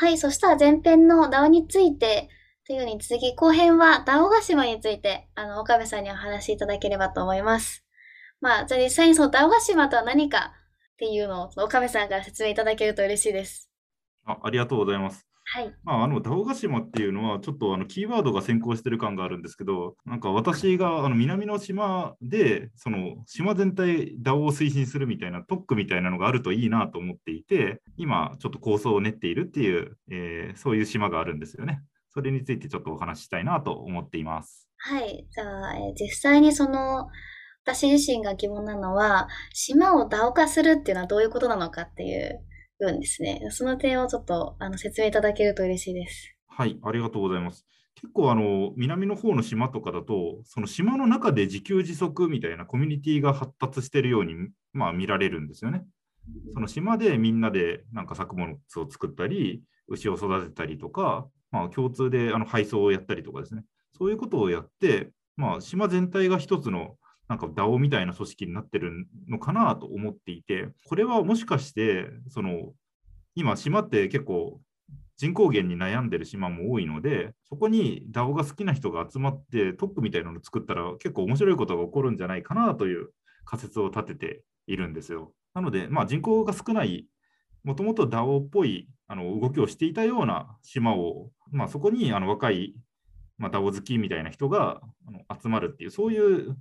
はい、そしたら前編の DAO についてというように続き後編は DAO ヶ島について、あの、岡部さんにお話しいただければと思います。まあ、じゃあ実際にその DAO ヶ島とは何かっていうのを岡部さんから説明いただけると嬉しいです。あありがとうございます。はい。まあ、あの、ダオガ島っていうのは、ちょっとあのキーワードが先行してる感があるんですけど、なんか私があの南の島で、その島全体ダオを推進するみたいな特区みたいなのがあるといいなと思っていて、今ちょっと構想を練っているっていう、えー、そういう島があるんですよね。それについてちょっとお話ししたいなと思っています。はい。じゃあ、えー、実際にその、私自身が疑問なのは、島をダオ化するっていうのはどういうことなのかっていう分ですね。その点をちょっとあの説明いただけると嬉しいです。はい、ありがとうございます。結構あの南の方の島とかだと、その島の中で自給自足みたいなコミュニティが発達しているように、まあ、見られるんですよね。その島でみんなでなんか作物を作ったり、牛を育てたりとか、まあ、共通であの配送をやったりとかですね、そういうことをやって、まあ、島全体が一つのなんか DAO みたいな組織になってるのかなと思っていて、これはもしかして、その今、島って結構人口減に悩んでる島も多いので、そこに DAO が好きな人が集まってトップみたいなのを作ったら結構面白いことが起こるんじゃないかなという仮説を立てているんですよ。なので、まあ、人口が少ない、もともと DAO っぽいあの動きをしていたような島を、まあ、そこにあの若い、まあ、DAO 好きみたいな人があの集まるっていう、そういう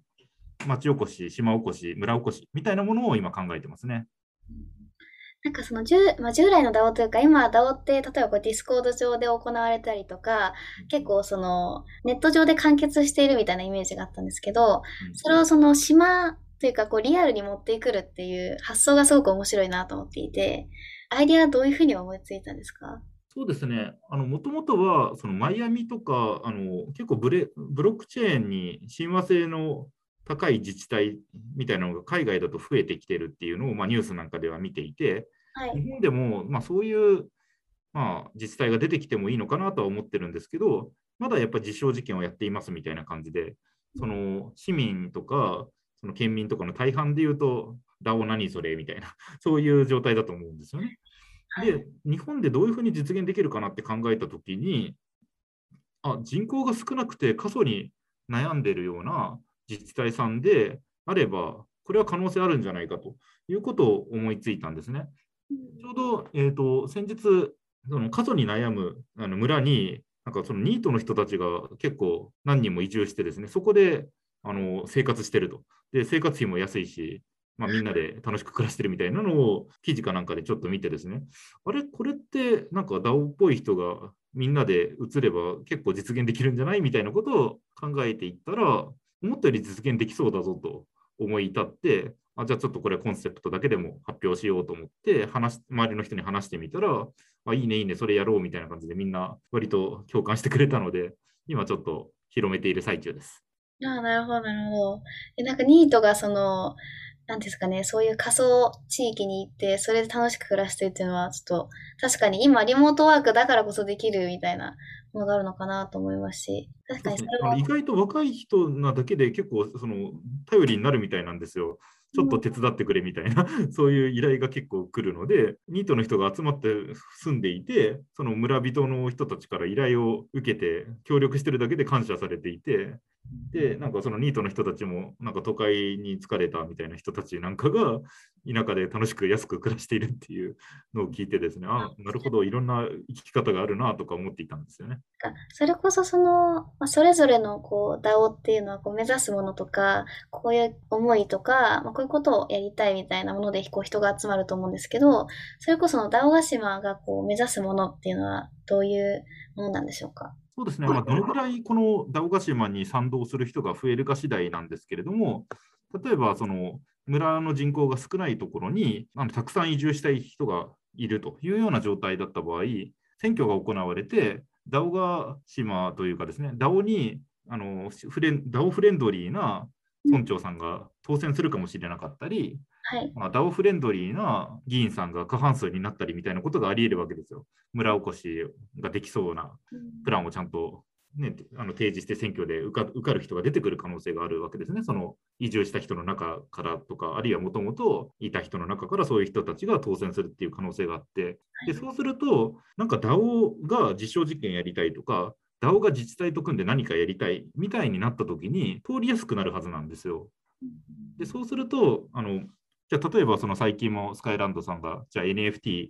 町おこし、島おこし、村おこしみたいなものを今考えてますね。なんかその従,、まあ、従来の DAO というか、今 DAO って例えばこう Discord 上で行われたりとか、結構そのネット上で完結しているみたいなイメージがあったんですけど、それをその島というかこうリアルに持ってくるっていう発想がすごく面白いなと思っていて、アイディアはどういうふうに思いついたんですか？そうですね。もともとは、そのマイアミとか、あの結構ブレブロックチェーンに親和性の高い自治体みたいなのが海外だと増えてきてるっていうのを、まあ、ニュースなんかでは見ていて、はい、日本でも、まあ、そういう、まあ、自治体が出てきてもいいのかなとは思ってるんですけど、まだやっぱり実証実験をやっていますみたいな感じで、その市民とか、その県民とかの大半で言うと、ダオ何それみたいな、そういう状態だと思うんですよね。で、日本でどういうふうに実現できるかなって考えたときに、あ人口が少なくて過疎に悩んでるような自治体さんであれば、これは可能性あるんじゃないかということを思いついたんですね。ちょうど、えーと、先日、その過疎に悩むあの村に、なんかそのニートの人たちが結構何人も移住してですね、そこであの生活してると。で、生活費も安いし、まあ、みんなで楽しく暮らしてるみたいなのを記事かなんかでちょっと見てですね、あれ、これってなんか DAO っぽい人がみんなで移れば結構実現できるんじゃない？みたいなことを考えていったら、思ったより実現できそうだぞと思い至って、あじゃあちょっとこれコンセプトだけでも発表しようと思って話、周りの人に話してみたら、あいいね、いいね、それやろうみたいな感じでみんな割と共感してくれたので、今ちょっと広めている最中です。ああ、なるほど、なるほど。え、なんかニートがその、なんですかね、そういう仮想地域に行って、それで楽しく暮らしてるっていうのは、ちょっと、確かに今リモートワークだからこそできるみたいなのがあるのかなと思いますし、確かにそれは。意外と若い人なだけで結構、その、頼りになるみたいなんですよ。ちょっと手伝ってくれみたいな、そういう依頼が結構来るので、ニートの人が集まって住んでいて、その村人の人たちから依頼を受けて、協力してるだけで感謝されていて、で、なんかそのニートの人たちも、なんか都会に疲れたみたいな人たちなんかが、田舎で楽しく安く暮らしているっていうのを聞いてですね、あなるほど、いろんな生き方があるなとか思っていたんですよね。それこそその、まそれぞれのこう DAO っていうのはこう目指すものとか、こういう思いとか、まあ、こういうことをやりたいみたいなものでこう人が集まると思うんですけど、それこその DAO ヶ島がこう目指すものっていうのはどういうものなんでしょうか？そうですね、まあ、どのぐらいこのダオガ島に賛同する人が増えるか次第なんですけれども、例えばその村の人口が少ないところにあのたくさん移住したい人がいるというような状態だった場合、選挙が行われて、ダオガ島というかですね、ダオにあのフレンダオフレンドリーな村長さんが当選するかもしれなかったり、はいまあ、ダオフレンドリーな議員さんが過半数になったりみたいなことがあり得るわけですよ。村おこしができそうなプランをちゃんとね、あの提示して選挙で受か受かる人が出てくる可能性があるわけですね。その移住した人の中からとか、あるいはもともといた人の中からそういう人たちが当選するっていう可能性があって、でそうすると、なんか DAO が実証実験やりたいとか、DAO が自治体と組んで何かやりたいみたいになったときに通りやすくなるはずなんですよ。でそうするとあのじゃあ例えばその最近もスカイランドさんがじゃあ NFT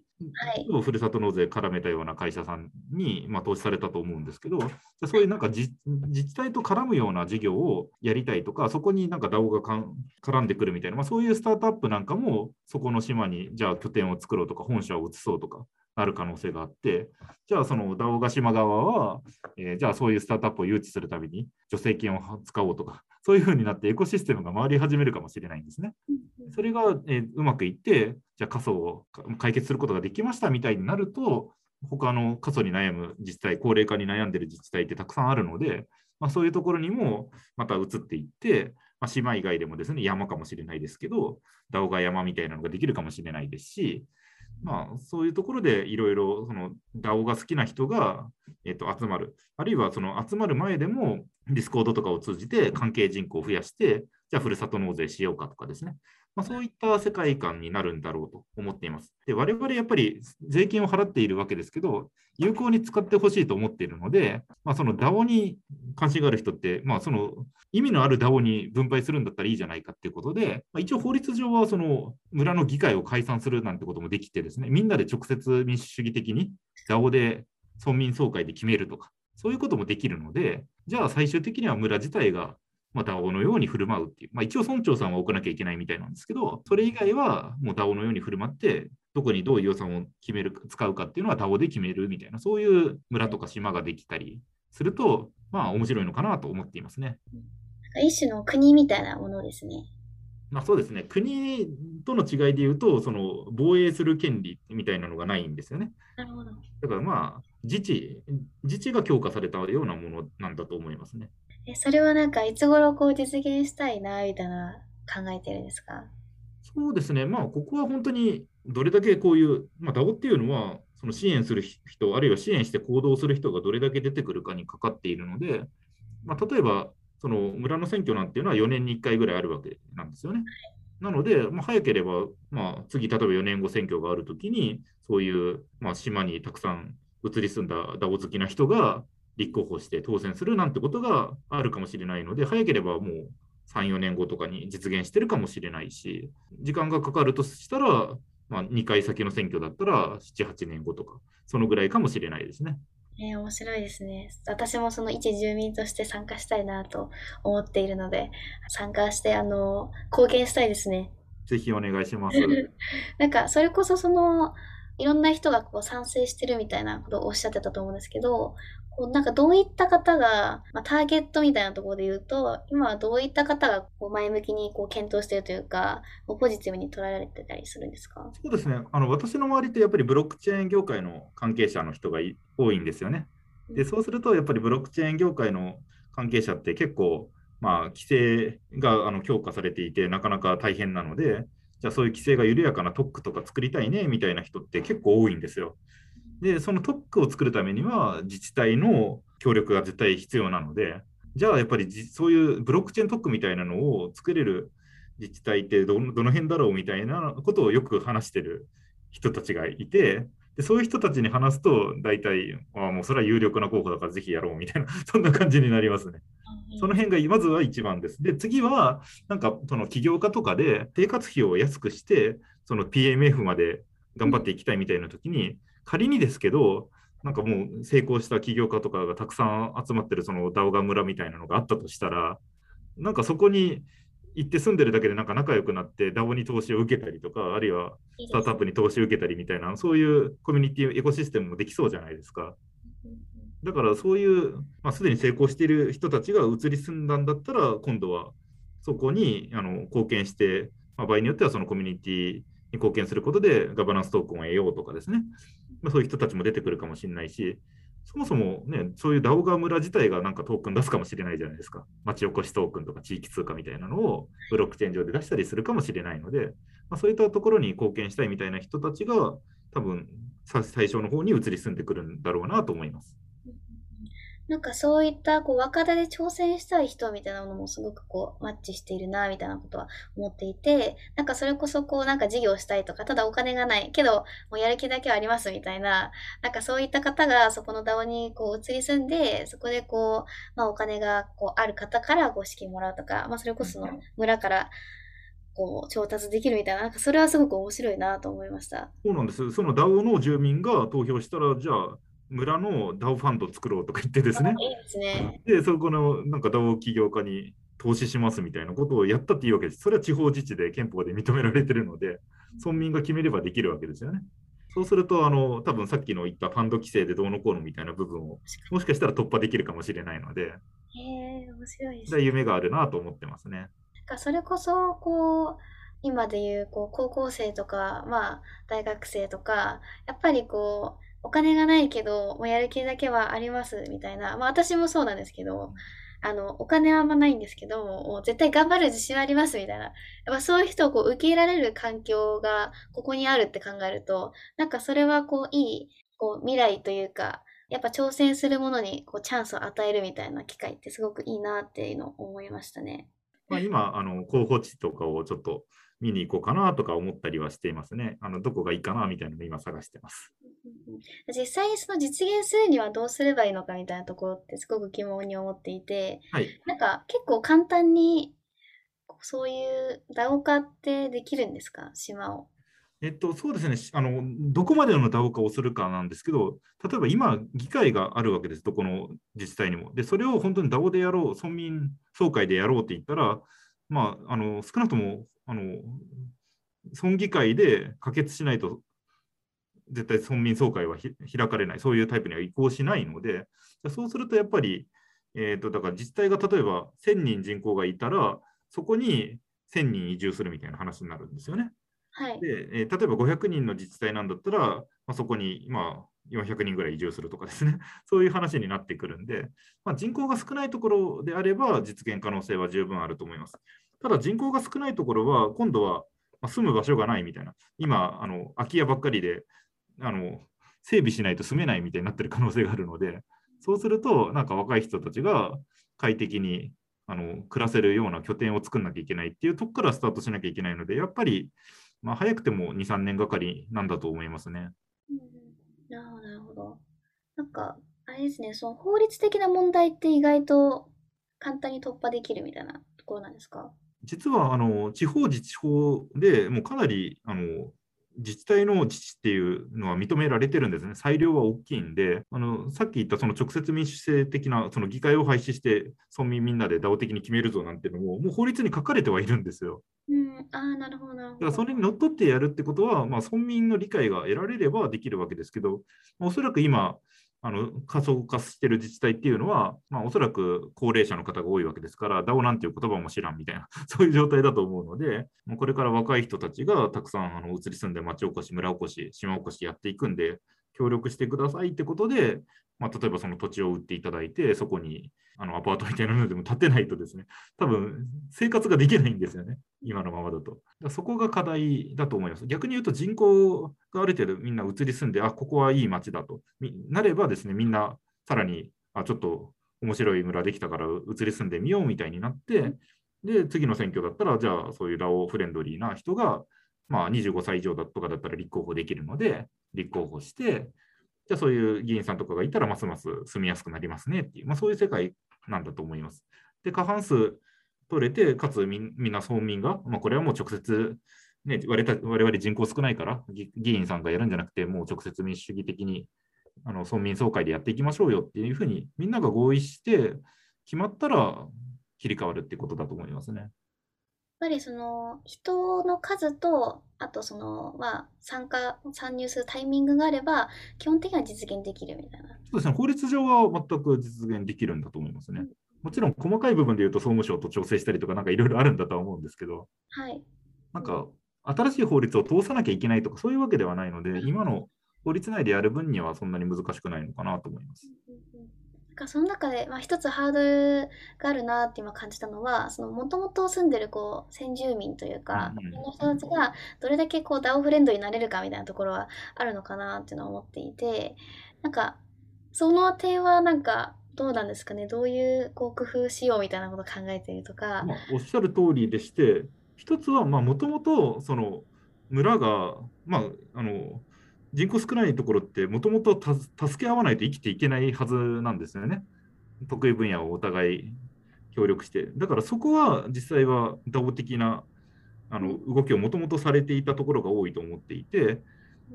をふるさと納税絡めたような会社さんに、まあ、投資されたと思うんですけど、じゃそういうなんか自治体と絡むような事業をやりたいとか、そこになんか DAO が絡んでくるみたいな、まあ、そういうスタートアップなんかもそこの島にじゃあ拠点を作ろうとか本社を移そうとかなる可能性があって、じゃあその DAO ヶ島側は、えー、じゃあそういうスタートアップを誘致するために助成金を使おうとか、そういうふうになってエコシステムが回り始めるかもしれないんですね。それが、えー、うまくいって、じゃあ過疎を解決することができましたみたいになると、他の過疎に悩む自治体、高齢化に悩んでいる自治体ってたくさんあるので、まあ、そういうところにもまた移っていって、まあ、島以外でもですね、山かもしれないですけど、DAO が山みたいなのができるかもしれないですし、まあ、そういうところでいろいろその DAO が好きな人が、えー、と集まる、あるいはその集まる前でも Discord とかを通じて関係人口を増やして、じゃあふるさと納税しようかとかですね、まあ、そういった世界観になるんだろうと思っています。で我々やっぱり税金を払っているわけですけど、有効に使ってほしいと思っているので、まあ、その DAO に関心がある人って、まあ、その意味のある DAO に分配するんだったらいいじゃないかっていうことで、まあ、一応法律上はその村の議会を解散するなんてこともできてですね、みんなで直接民主主義的に DAO で村民総会で決めるとか、そういうこともできるので、じゃあ最終的には村自体がまあ、DAO のように振る舞うっていう、まあ、一応村長さんは置かなきゃいけないみたいなんですけど、それ以外はもう DAO のように振る舞って、どこにどういう予算を決める使うかっていうのは DAO で決めるみたいな、そういう村とか島ができたりすると、まあ面白いのかなと思っていますね。一種の国みたいなものですね。まあ、そうですね国との違いで言うと、その防衛する権利みたいなのがないんですよね。なるほどだからまあ自治、自治が強化されたようなものなんだと思いますね。え、それはなんかいつ頃こう実現したいな、みたいな考えてるんですか？そうですね、まあ、ここは本当にどれだけこういう、まあ、DAO っていうのは、その支援する人、あるいは支援して行動する人がどれだけ出てくるかにかかっているので、まあ、例えば、その村の選挙なんていうのは4年に1回ぐらいあるわけなんですよね。なので、まあ、早ければ、まあ、次、例えば4年後選挙があるときに、そういう、まあ、島にたくさん移り住んだ DAO 好きな人が、立候補して当選するなんてことがあるかもしれないので、早ければもう3、4年後とかに実現してるかもしれないし、時間がかかるとしたら、まあ、2回先の選挙だったら7、8年後とか、そのぐらいかもしれないですね。えー、面白いですね。私もその一住民として参加したいなと思っているので、参加して、あの、貢献したいですね。ぜひお願いします。なんか、それこそその、いろんな人がこう賛成してるみたいなことをおっしゃってたと思うんですけど、こうなんかどういった方が、まあ、ターゲットみたいなところで言うと、今はどういった方がこう前向きにこう検討しているというか、ポジティブに捉えられてたりするんですか？そうですね。あの、私の周りってやっぱりブロックチェーン業界の関係者の人が多いんですよね。でそうすると、やっぱりブロックチェーン業界の関係者って結構、まあ、規制があの強化されていて、なかなか大変なので、じゃあそういう規制が緩やかな特区とか作りたいねみたいな人って結構多いんですよ。で、その特区を作るためには自治体の協力が絶対必要なので、じゃあやっぱりそういうブロックチェーン特区みたいなのを作れる自治体ってどの辺だろうみたいなことをよく話してる人たちがいて、でそういう人たちに話すと、大体、あもうそれは有力な候補だからぜひやろうみたいな、そんな感じになりますね。その辺がまずは一番です。で、次は、なんかその起業家とかで生活費を安くして、その PMF まで頑張っていきたいみたいな時に、仮にですけど、なんかもう成功した起業家とかがたくさん集まってるそのダオガ村みたいなのがあったとしたら、なんかそこに行って住んでるだけでなんか仲良くなって DAO に投資を受けたりとか、あるいはスタートアップに投資を受けたりみたいな、そういうコミュニティエコシステムもできそうじゃないですか。だからそういう、まあ、すでに成功している人たちが移り住んだんだったら、今度はそこにあの貢献して、まあ、場合によってはそのコミュニティに貢献することでガバナンストークンを得ようとかですね、まあ、そういう人たちも出てくるかもしれないし、そもそもね、そういう DAO ガ村自体がなんかトークン出すかもしれないじゃないですか。町おこしトークンとか地域通貨みたいなのをブロックチェーン上で出したりするかもしれないので、まあ、そういったところに貢献したいみたいな人たちが多分最初の方に移り住んでくるんだろうなと思います。なんかそういったこう若手で挑戦したい人みたいなものもすごくこうマッチしているなみたいなことは思っていて、なんかそれこそこうなんか事業したいとか、ただお金がないけどもうやる気だけはありますみたいな、なんかそういった方がそこの DAO にこう移り住んで、そこでこう、まあお金がこうある方からご資金もらうとか、まあそれこその村からこう調達できるみたいな、なんかそれはすごく面白いなと思いました。そうなんです。その DAO の住民が投票したら、じゃあ、村の DAO ファンド作ろうとか言ってですね。いいですね。で、そこのなんか DAO 起業家に投資しますみたいなことをやったっていいわけです。それは地方自治で憲法で認められてるので、村民が決めればできるわけですよね。そうすると、あの、多分さっきの言ったファンド規制でどうのこうのみたいな部分を、もしかしたら突破できるかもしれないので、へえ、面白いですそれは夢があるなと思ってますね。かそれこそ、こう、今でいう、こう、高校生とか、まあ、大学生とか、やっぱりこう、お金がないけど、もうやる気だけはあります、みたいな。まあ、私もそうなんですけど、あの、お金はあんまないんですけど、もう絶対頑張る自信はあります、みたいな。やっぱそういう人をこう受け入れられる環境がここにあるって考えると、なんかそれはこう、いい、こう、未来というか、やっぱ挑戦するものにこうチャンスを与えるみたいな機会ってすごくいいなっていうのを思いましたね。まあ、今、あの候補地とかをちょっと見に行こうかなとか思ったりはしていますね。あのどこがいいかなみたいなのを今探してます。実際にその実現するにはどうすればいいのかみたいなところってすごく疑問に思っていて、はい。なんか結構簡単にそういうダオ化ってできるんですか？島を。えっと、そうですねしあの、どこまでの DAO 化をするかなんですけど、例えば今、議会があるわけです、どこの自治体にも。で、それを本当に DAO でやろう、村民総会でやろうって言ったら、まあ、あの少なくともあの村議会で可決しないと、絶対村民総会はひ開かれない、そういうタイプには移行しないので、そうするとやっぱり、えーと、だから自治体が例えば1000人人口がいたら、そこに1000人移住するみたいな話になるんですよね。はい。で、えー例えば500人の自治体なんだったら、まあ、そこに、まあ、400人ぐらい移住するとかですね、そういう話になってくるんで、まあ、人口が少ないところであれば、実現可能性は十分あると思います。ただ、人口が少ないところは、今度は住む場所がないみたいな、今、あの空き家ばっかりであの整備しないと住めないみたいになってる可能性があるので、そうすると、なんか若い人たちが快適にあの暮らせるような拠点を作んなきゃいけないっていうとこからスタートしなきゃいけないので、やっぱり、まあ、早くても2、3年がかりなんだと思いますね。うんなるほど、なんか、あれですね、その法律的な問題って意外と簡単に突破できるみたいなところなんですか？実はあの地方自治法でもうかなりあの自治体の自治っていうのは認められてるんですね。裁量は大きいんで、あのさっき言ったその直接民主制的なその議会を廃止して村民みんなで DAO 的に決めるぞなんていうのももう法律に書かれてはいるんですよ。うん、ああ、なるほど。だからそれにのっとってやるってことは、まあ、村民の理解が得られればできるわけですけど、まあおそらく今、あの仮想化してる自治体っていうのは、まあ、おそらく高齢者の方が多いわけですから、DAO なんていう言葉も知らんみたいな、そういう状態だと思うので、もうこれから若い人たちがたくさんあの移り住んで町おこし、村おこし、島おこしやっていくんで、協力してくださいってことで、まあ、例えばその土地を売っていただいて、そこにあのアパートみたいなのでも建てないとですね、多分生活ができないんですよね、今のままだと。だそこが課題だと思います。逆に言うと人口がある程度みんな移り住んで、あ、ここはいい町だとなればですね、みんなさらに、あ、ちょっと面白い村できたから移り住んでみようみたいになって、で、次の選挙だったら、じゃあそういうラオフレンドリーな人が、まあ25歳以上だとかだったら立候補できるので、立候補して、じゃあそういう議員さんとかがいたらますます住みやすくなりますねっていう、まあ、そういう世界なんだと思います。で、過半数取れて、かつみんな村民が、まあ、これはもう直接、ね、我々我々人口少ないから議議員さんがやるんじゃなくて、もう直接民主主義的にあの村民総会でやっていきましょうよっていうふうにみんなが合意して決まったら切り替わるってことだと思いますね。やっぱりその人の数と、あとその、まあ、参加、参入するタイミングがあれば、基本的には実現できるみたいな。そうですね、法律上は全く実現できるんだと思いますね。もちろん細かい部分で言うと総務省と調整したりとかなんかいろいろあるんだとは思うんですけど、はい。なんか新しい法律を通さなきゃいけないとかそういうわけではないので、今の法律内でやる分にはそんなに難しくないのかなと思います。なんかその中で、まあ、一つハードルがあるなって今感じたのは、そのもともと住んでるこう先住民というか、うんの人たちがどれだけこうダオフレンドになれるかみたいなところはあるのかなっていうのは思っていて、なんかその点はなんかどうなんですかね？どういうこう工夫しようみたいなことを考えているとか。まあ、おっしゃる通りでして、一つはもともとその村が、まあ、あの人口少ないところってもともと助け合わないと生きていけないはずなんですよね。得意分野をお互い協力して。だからそこは実際は DAO 的なあの動きをもともとされていたところが多いと思っていて、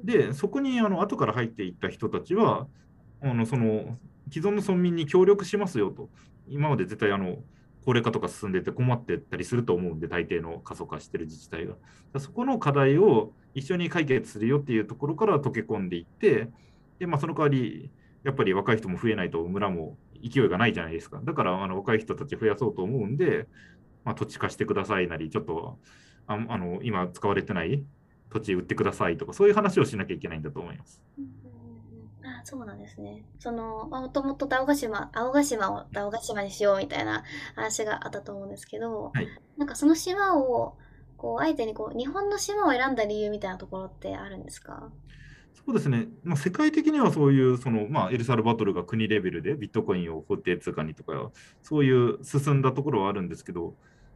でそこにあの後から入っていった人たちは、あのその既存の村民に協力しますよと、今まで絶対あの高齢化とか進んでて困ってたりすると思うんで、大抵の過疎化してる自治体が。そこの課題を一緒に解決するよっていうところから溶け込んでいって、でまあ、その代わり、やっぱり若い人も増えないと村も勢いがないじゃないですか。だからあの若い人たち増やそうと思うんで、まあ、土地貸してくださいなり、ちょっとああの今使われてない土地売ってくださいとか、そういう話をしなきゃいけないんだと思います。あそうなんですね。その、まあ、もともと青ヶ島、青ヶ島を青ヶ島にしようみたいな話があったと思うんですけど、はい、なんかその島を、こう、あえてにこう、日本の島を選んだ理由みたいなところってあるんですか？そうですね、まあ、世界的にはそういうその、まあ、エルサルバトルが国レベルでビットコインを法定通貨にとか、そういう進んだところはあるんですけど、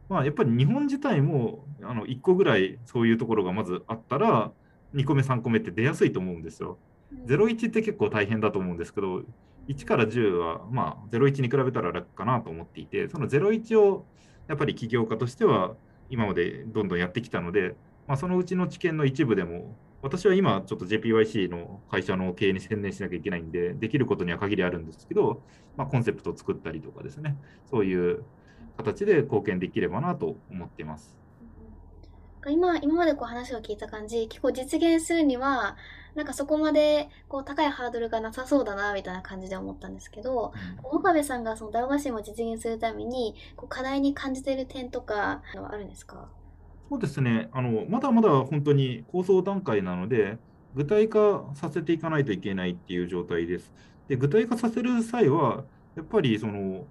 まあ、やっぱり日本自体もあの1個ぐらいそういうところがまずあったら、2個目、3個目って出やすいと思うんですよ。01って結構大変だと思うんですけど、1から10は、まあ、01に比べたら楽かなと思っていて、その01をやっぱり起業家としては今までどんどんやってきたので、まあ、そのうちの知見の一部でも、私は今ちょっと JPYC の会社の経営に専念しなきゃいけないんで、できることには限りあるんですけど、まあ、コンセプトを作ったりとかですね、そういう形で貢献できればなと思っています。今今までこう話を聞いた感じ、結構実現するには、なんかそこまでこう高いハードルがなさそうだなみたいな感じで思ったんですけど、うん、岡部さんがそのダウガシンを実現するためにこう課題に感じている点とかはあるんですか？そうですね。あの、まだまだ本当に構想段階なので、具体化させていかないといけないっていう状態です。で具体化させる際は、やっぱりその、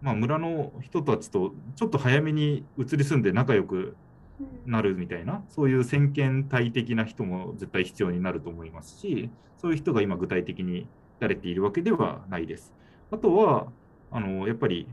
まあ、村の人たちとちょっと早めに移り住んで仲良くなるみたいな、そういう先見体的な人も絶対必要になると思いますし、そういう人が今具体的にやれているわけではないです。あとは、あのやっぱり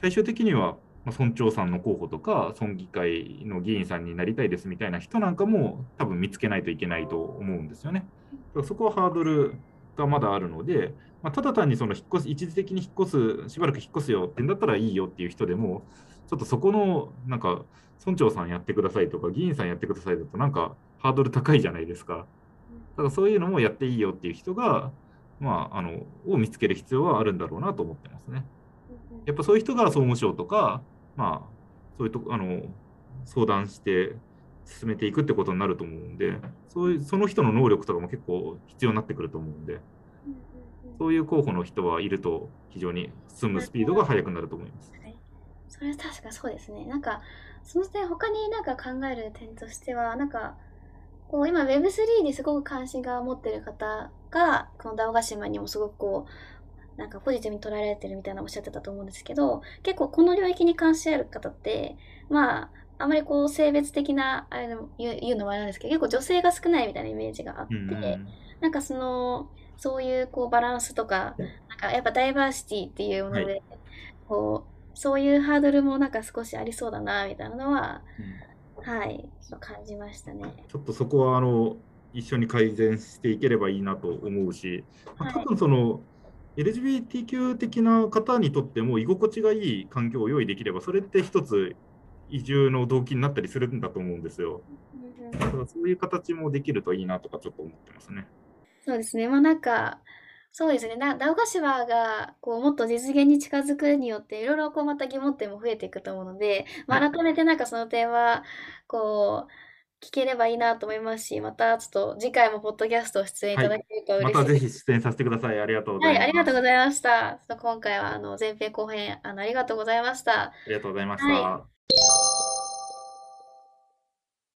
最終的にはま村長さんの候補とか、村議会の議員さんになりたいですみたいな人なんかも多分見つけないといけないと思うんですよね。だからそこはハードルがまだあるので、まあ、ただ単にその引っ越す一時的に引っ越す、しばらく引っ越すよってんだったらいいよっていう人でも、ちょっとそこのなんか村長さんやってくださいとか議員さんやってくださいだとなんかハードル高いじゃないですか。だからそういうのもやっていいよっていう人が、まあ、あのを見つける必要はあるんだろうなと思ってますね。やっぱそういう人が総務省とか、まあ、そういうとあの相談して進めていくってことになると思うんでそういうその人の能力とかも結構必要になってくると思うんでそういう候補の人はいると非常に進むスピードが速くなると思います。はい、それは確かそうですね。なんかその点他になんか考える点としてはなんかこう今 Web3 にすごく関心が持ってる方がこのダオガシマにもすごくこうなんかポジティブに捉えられてるみたいなおっしゃってたと思うんですけど結構この領域に関心ある方ってまああまりこう性別的なあれでも言う言うのもあれなんですけど結構女性が少ないみたいなイメージがあって、うんなんかそのそういうこうバランスとかなんかやっぱダイバーシティっていうもので、はい。こうそういうハードルもなんか少しありそうだなみたいなのはうんはい感じましたね。ちょっとそこはあの一緒に改善していければいいなと思うし、まあはい多分その LGBTQ 的な方にとっても居心地がいい環境を用意できれば、それって一つ移住の動機になったりするんだと思うんですよ。だからそういう形もできるといいなとかちょっと思ってますね。そうですね。まあなんか、そうですね。なダウガシワがこうもっと実現に近づくによって、いろいろこうまた疑問点も増えていくと思うので、まあ、はい改めてなんかその点は、こう、聞ければいいなと思いますし、またちょっと次回もポッドキャスト出演いただけると嬉しいです。またぜひ出演させてください。ありがとうござはいい、ます。ありがとうございました。ちょっと今回はあの前編後編あのありがとうございました。ありがとうございました。は